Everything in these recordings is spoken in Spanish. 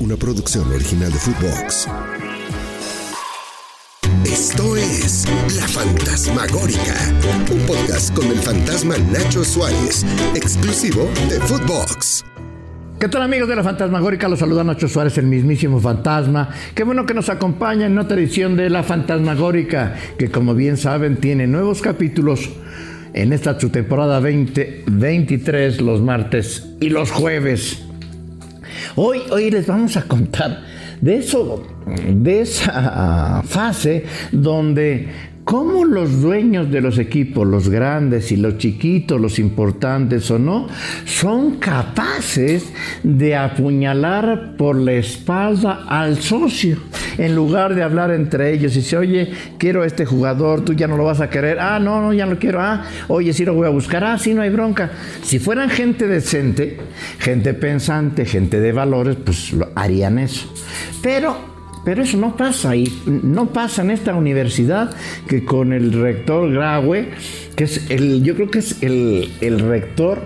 una producción original de Footbox. Esto es La Fantasmagórica, un podcast con el fantasma Nacho Suárez, exclusivo de Footbox. ¿Qué tal amigos de la Fantasmagórica? Los saluda Nacho Suárez, el mismísimo fantasma. Qué bueno que nos acompaña en otra edición de la Fantasmagórica, que como bien saben tiene nuevos capítulos en esta su temporada 2023 los martes y los jueves. Hoy, hoy les vamos a contar de eso, de esa fase donde cómo los dueños de los equipos, los grandes y los chiquitos, los importantes o no, son capaces de apuñalar por la espalda al socio, en lugar de hablar entre ellos y decir, oye, quiero a este jugador, tú ya no lo vas a querer, ah, no, no, ya no lo quiero, ah, oye, sí lo voy a buscar, ah, sí, no hay bronca. Si fueran gente decente, gente pensante, gente de valores, pues harían eso. Pero pero eso no pasa ahí, no pasa en esta universidad que con el rector Graue, que es el, yo creo que es el, el rector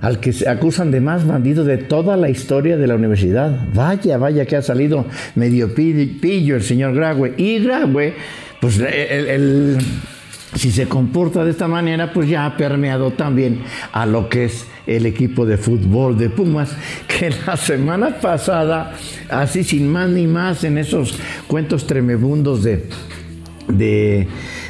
al que se acusan de más bandido de toda la historia de la universidad. Vaya, vaya que ha salido medio pillo el señor Graue. Y Graue, pues el si se comporta de esta manera, pues ya ha permeado también a lo que es el equipo de fútbol de Pumas, que la semana pasada, así sin más ni más, en esos cuentos tremebundos de,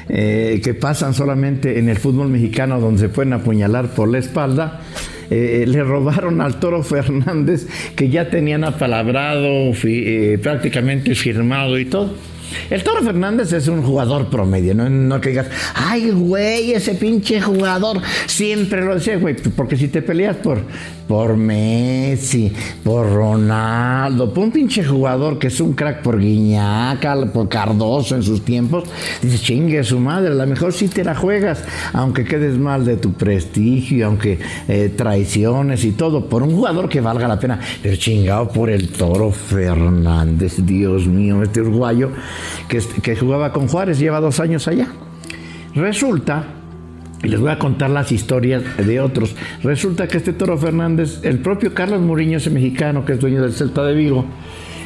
eh, que pasan solamente en el fútbol mexicano, donde se pueden apuñalar por la espalda, eh, le robaron al Toro Fernández, que ya tenían apalabrado, eh, prácticamente firmado y todo. El Toro Fernández es un jugador promedio, no, no que digas, ay, güey, ese pinche jugador siempre lo decía, güey, porque si te peleas por, por Messi, por Ronaldo, por un pinche jugador que es un crack por Guiñaca, por Cardoso en sus tiempos, dices, chingue su madre, a lo mejor sí te la juegas, aunque quedes mal de tu prestigio, aunque eh, traiciones y todo, por un jugador que valga la pena, pero chingado por el Toro Fernández, Dios mío, este uruguayo que, jugaba con Juárez, lleva dos años allá. Resulta y les voy a contar las historias de otros. Resulta que este Toro Fernández, el propio Carlos Muriño, ese mexicano que es dueño del Celta de Vigo,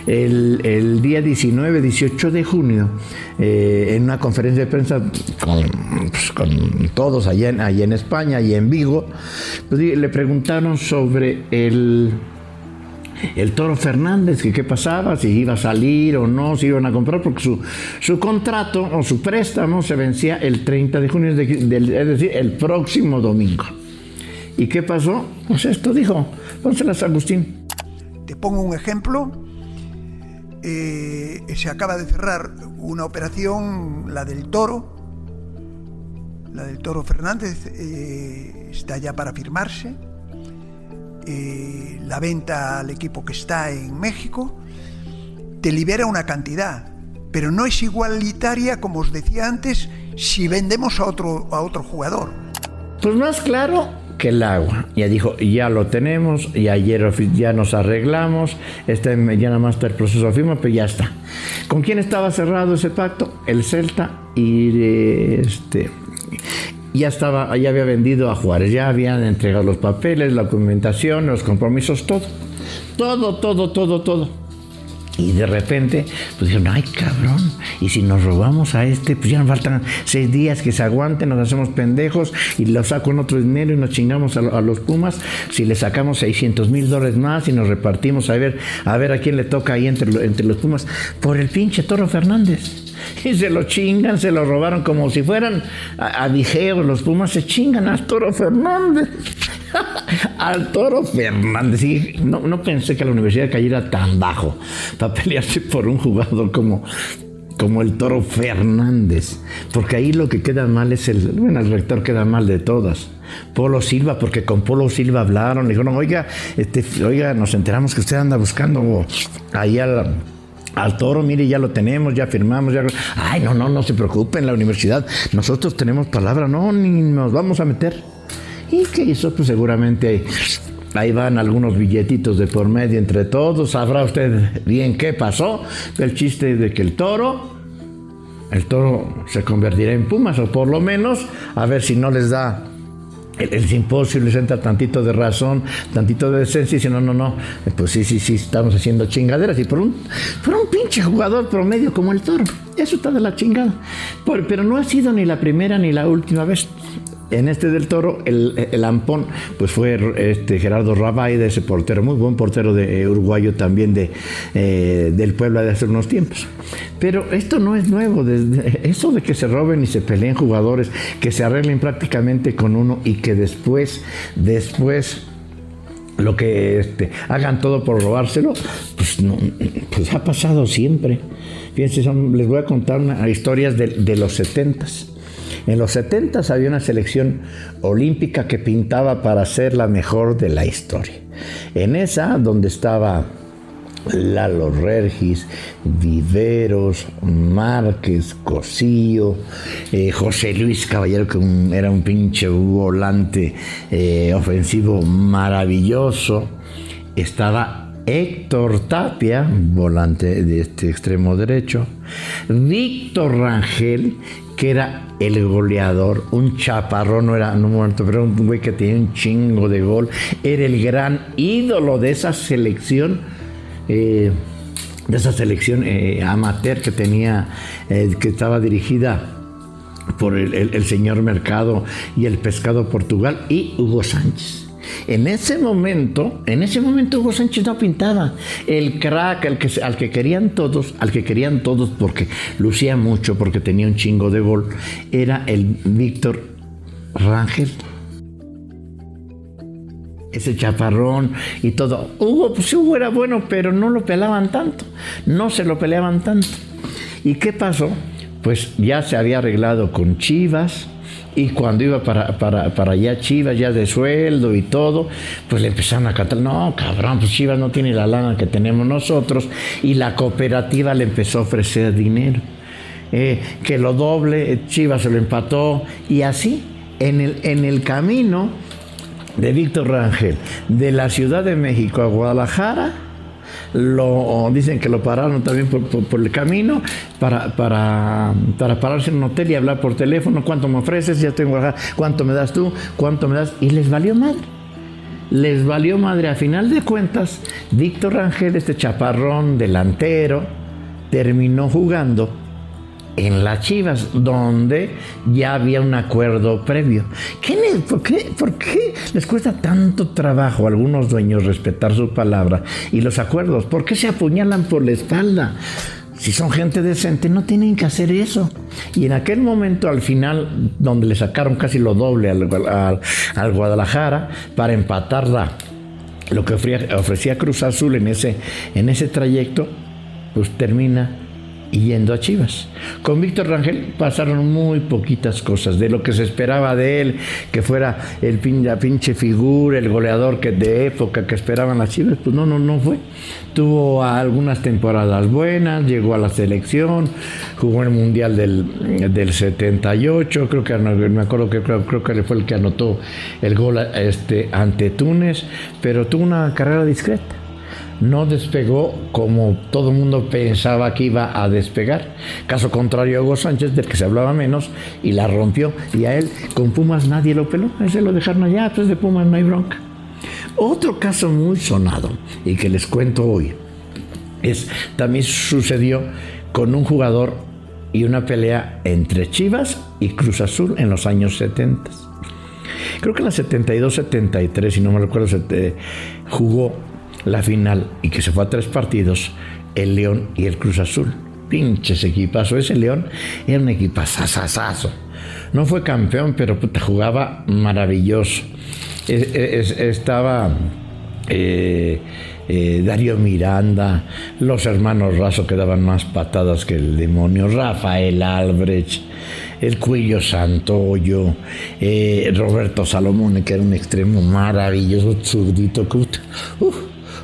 el, día 19, 18 de junio, eh, en una conferencia de prensa con, pues, todos allá en, en España y en Vigo, pues, le preguntaron sobre el el Toro Fernández, que qué pasaba, si iba a salir o no, si iban a comprar, porque su, contrato o su préstamo se vencía el 30 de junio, es decir, el próximo domingo. ¿Y qué pasó? Pues esto dijo, pónselas Agustín. Te pongo un ejemplo. Eh, se acaba de cerrar una operación, la del Toro, la del Toro Fernández, eh, está ya para firmarse eh, la venta al equipo que está en México, te libera una cantidad, pero no es igualitaria, como os decía antes, si vendemos a otro, a otro jugador. Pues más claro que el agua. Ya dijo, ya lo tenemos, y ayer ya nos arreglamos, está ya nada más está el proceso de firma, pero ya está. ¿Con quién estaba cerrado ese pacto? El Celta y este ya estaba, ya había vendido a Juárez, ya habían entregado los papeles, la documentación, los compromisos, todo. Todo, todo, todo, todo. Y de repente, pues dijeron, ay cabrón, y si nos robamos a este, pues ya nos faltan seis días que se aguanten, nos hacemos pendejos y lo saco en otro dinero y nos chingamos a, los Pumas. Si le sacamos 600 mil dólares más y nos repartimos a ver, a ver a quién le toca ahí entre, entre los Pumas, por el pinche Toro Fernández y se lo chingan, se lo robaron como si fueran a, Los Pumas se chingan al Toro Fernández. al Toro Fernández. No pensé que la universidad cayera tan bajo para pelearse por un jugador como, como el Toro Fernández. Porque ahí lo que queda mal es el. Bueno, el rector queda mal de todas. Polo Silva, porque con Polo Silva hablaron, le dijeron, oiga, este, oiga, nos enteramos que usted anda buscando ahí al al toro, mire, ya lo tenemos, ya firmamos, ya... Ay, no, no, no se preocupen, la universidad, nosotros tenemos palabra, no, ni nos vamos a meter. ¿Y qué hizo? Pues seguramente ahí, van algunos billetitos de por medio entre todos, sabrá usted bien qué pasó, el chiste de que el toro, el toro se convertirá en Pumas, o por lo menos, a ver si no les da el, simposio les entra tantito de razón, tantito de decencia y dice, no, no, no, pues sí, sí, sí, estamos haciendo chingaderas. Y por un, por un pinche jugador promedio como el toro, eso está de la chingada. pero no ha sido ni la primera ni la última vez en este del Toro, el, el ampón, pues fue este Gerardo de ese portero, muy buen portero de eh, uruguayo también de, eh, del Puebla de hace unos tiempos. Pero esto no es nuevo, eso de que se roben y se peleen jugadores, que se arreglen prácticamente con uno y que después, después lo que este, hagan todo por robárselo, pues, no, pues ha pasado siempre. Fíjense, les voy a contar una, historias de, de los setentas. En los 70 había una selección olímpica que pintaba para ser la mejor de la historia. En esa, donde estaba Lalo Regis, Viveros, Márquez, Cosío, eh, José Luis Caballero, que era un pinche volante eh, ofensivo maravilloso, estaba Héctor Tapia, volante de este extremo derecho, Víctor Rangel, que era el goleador, un chaparrón, no era no muerto, pero un güey que tenía un chingo de gol, era el gran ídolo de esa selección. Eh, de esa selección eh, amateur que tenía, eh, que estaba dirigida por el, señor Mercado y el Pescado Portugal y Hugo Sánchez. En ese momento, en ese momento Hugo Sánchez no pintaba. El crack, que, al que querían todos, al que querían todos porque lucía mucho, porque tenía un chingo de gol, era el Víctor Rangel. Ese chaparrón y todo. Hugo, pues Hugo era bueno, pero no lo pelaban tanto. No se lo peleaban tanto. ¿Y qué pasó? Pues ya se había arreglado con Chivas, y cuando iba para, para, allá Chivas, ya de sueldo y todo, pues le empezaron a cantar, no, cabrón, pues Chivas no tiene la lana que tenemos nosotros. Y la cooperativa le empezó a ofrecer dinero. Eh, que lo doble, Chivas se lo empató. Y así, en el, en el camino de Víctor Rangel, de la Ciudad de México a Guadalajara, lo dicen que lo pararon también por, el camino para, para, para, pararse en un hotel y hablar por teléfono, cuánto me ofreces, ya tengo cuánto me das tú, cuánto me das, y les valió madre. Les valió madre. A final de cuentas, Víctor Rangel, este chaparrón delantero, terminó jugando en las Chivas, donde ya había un acuerdo previo. ¿Qué, por, qué, ¿Por qué les cuesta tanto trabajo a algunos dueños respetar su palabra y los acuerdos? ¿Por qué se apuñalan por la espalda? Si son gente decente, no tienen que hacer eso. Y en aquel momento, al final, donde le sacaron casi lo doble al, al, Guadalajara para empatarla, lo que ofrecía, ofrecía Cruz Azul en ese, en ese trayecto, pues termina yendo a Chivas. Con Víctor Rangel pasaron muy poquitas cosas de lo que se esperaba de él, que fuera el la pinche figura, el goleador que de época que esperaban las Chivas, pues no, no, no fue. Tuvo algunas temporadas buenas, llegó a la selección, jugó el Mundial del, del 78, creo que me acuerdo que creo, creo que fue el que anotó el gol este, ante Túnez, pero tuvo una carrera discreta no despegó como todo el mundo pensaba que iba a despegar. Caso contrario Hugo Sánchez, del que se hablaba menos, y la rompió. Y a él, con Pumas, nadie lo peló. A ese lo dejaron allá, pues de Pumas no hay bronca. Otro caso muy sonado, y que les cuento hoy, es también sucedió con un jugador y una pelea entre Chivas y Cruz Azul en los años 70. Creo que en la 72-73, si no me recuerdo, jugó la final y que se fue a tres partidos, el León y el Cruz Azul. Pinches equipazo. Ese León era un equipazazazazo. No fue campeón, pero puta, jugaba maravilloso. estaba eh, eh, Darío Miranda, los hermanos Razo que daban más patadas que el demonio, Rafael Albrecht, el Cuillo Santoyo, eh, Roberto Salomón, que era un extremo maravilloso, zurdito, uf,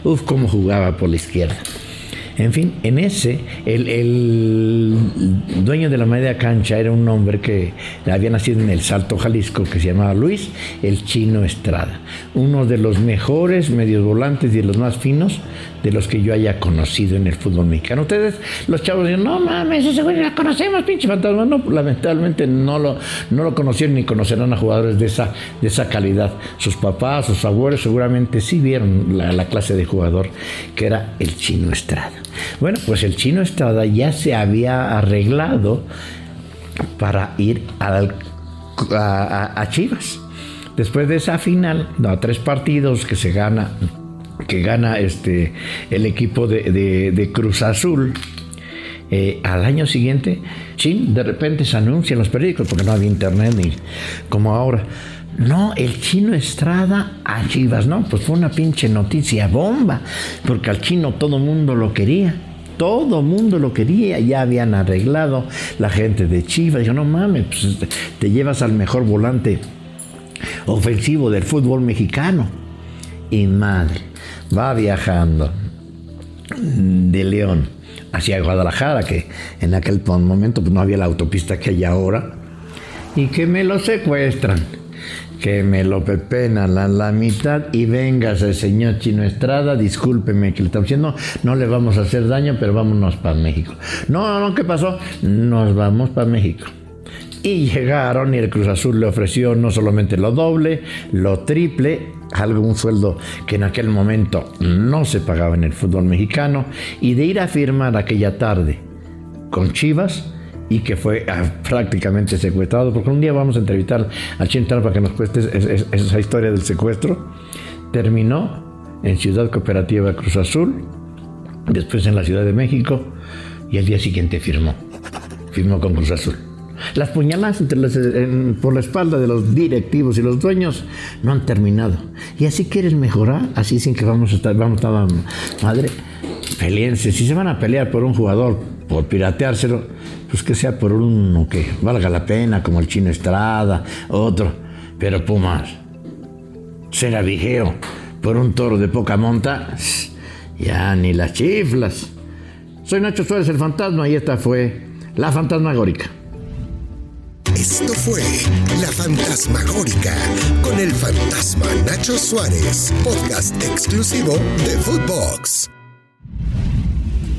Uf, cómo jugaba por la izquierda. En fin, en ese, el, dueño de la media cancha era un hombre que había nacido en el Salto Jalisco, que se llamaba Luis el Chino Estrada. uno de los mejores medios volantes y de los más finos de los que yo haya conocido en el fútbol mexicano. Ustedes, los chavos, dicen, no mames, ese güey la conocemos, pinche fantasma. No, lamentablemente no lo, no lo conocieron ni conocerán a jugadores de esa, de esa calidad. Sus papás, sus abuelos seguramente sí vieron la, la clase de jugador que era el chino Estrada. Bueno, pues el chino Estrada ya se había arreglado para ir a, Chivas. Después de esa final, a tres partidos que se gana que gana este, el equipo de, Cruz Azul. Eh, al año siguiente, chin, de repente se anuncia en los periódicos, porque no había internet ni como ahora. No, el chino Estrada a Chivas, no, pues fue una pinche noticia bomba, porque al chino todo mundo lo quería. Todo mundo lo quería, ya habían arreglado la gente de Chivas. Yo no mames, pues te llevas al mejor volante ofensivo del fútbol mexicano. Y madre, va viajando de León hacia Guadalajara, que en aquel momento pues, no había la autopista que hay ahora, y que me lo secuestran, que me lo pepenan a la mitad y vengas el señor Chino Estrada, discúlpeme que le estamos diciendo, no le vamos a hacer daño, pero vámonos para México. No, no, ¿qué pasó? Nos vamos para México. Y llegaron y el Cruz Azul le ofreció no solamente lo doble, lo triple, algo, un sueldo que en aquel momento no se pagaba en el fútbol mexicano, y de ir a firmar aquella tarde con Chivas y que fue ah, prácticamente secuestrado, porque un día vamos a entrevistar a Chintal para que nos cueste esa historia del secuestro, terminó en Ciudad Cooperativa Cruz Azul, después en la Ciudad de México, y el día siguiente firmó, firmó con Cruz Azul. Las puñaladas por la espalda de los directivos y los dueños no han terminado. Y así quieres mejorar, así sin que vamos a estar, vamos a madre, peleense. Si se van a pelear por un jugador, por pirateárselo, pues que sea por uno que valga la pena, como el Chino Estrada, otro. Pero Pumas, será vigeo por un toro de poca monta, ya ni las chiflas. Soy Nacho Suárez el Fantasma y esta fue La Fantasmagórica. Esto fue La Fantasmagórica con el fantasma Nacho Suárez, podcast exclusivo de Footbox.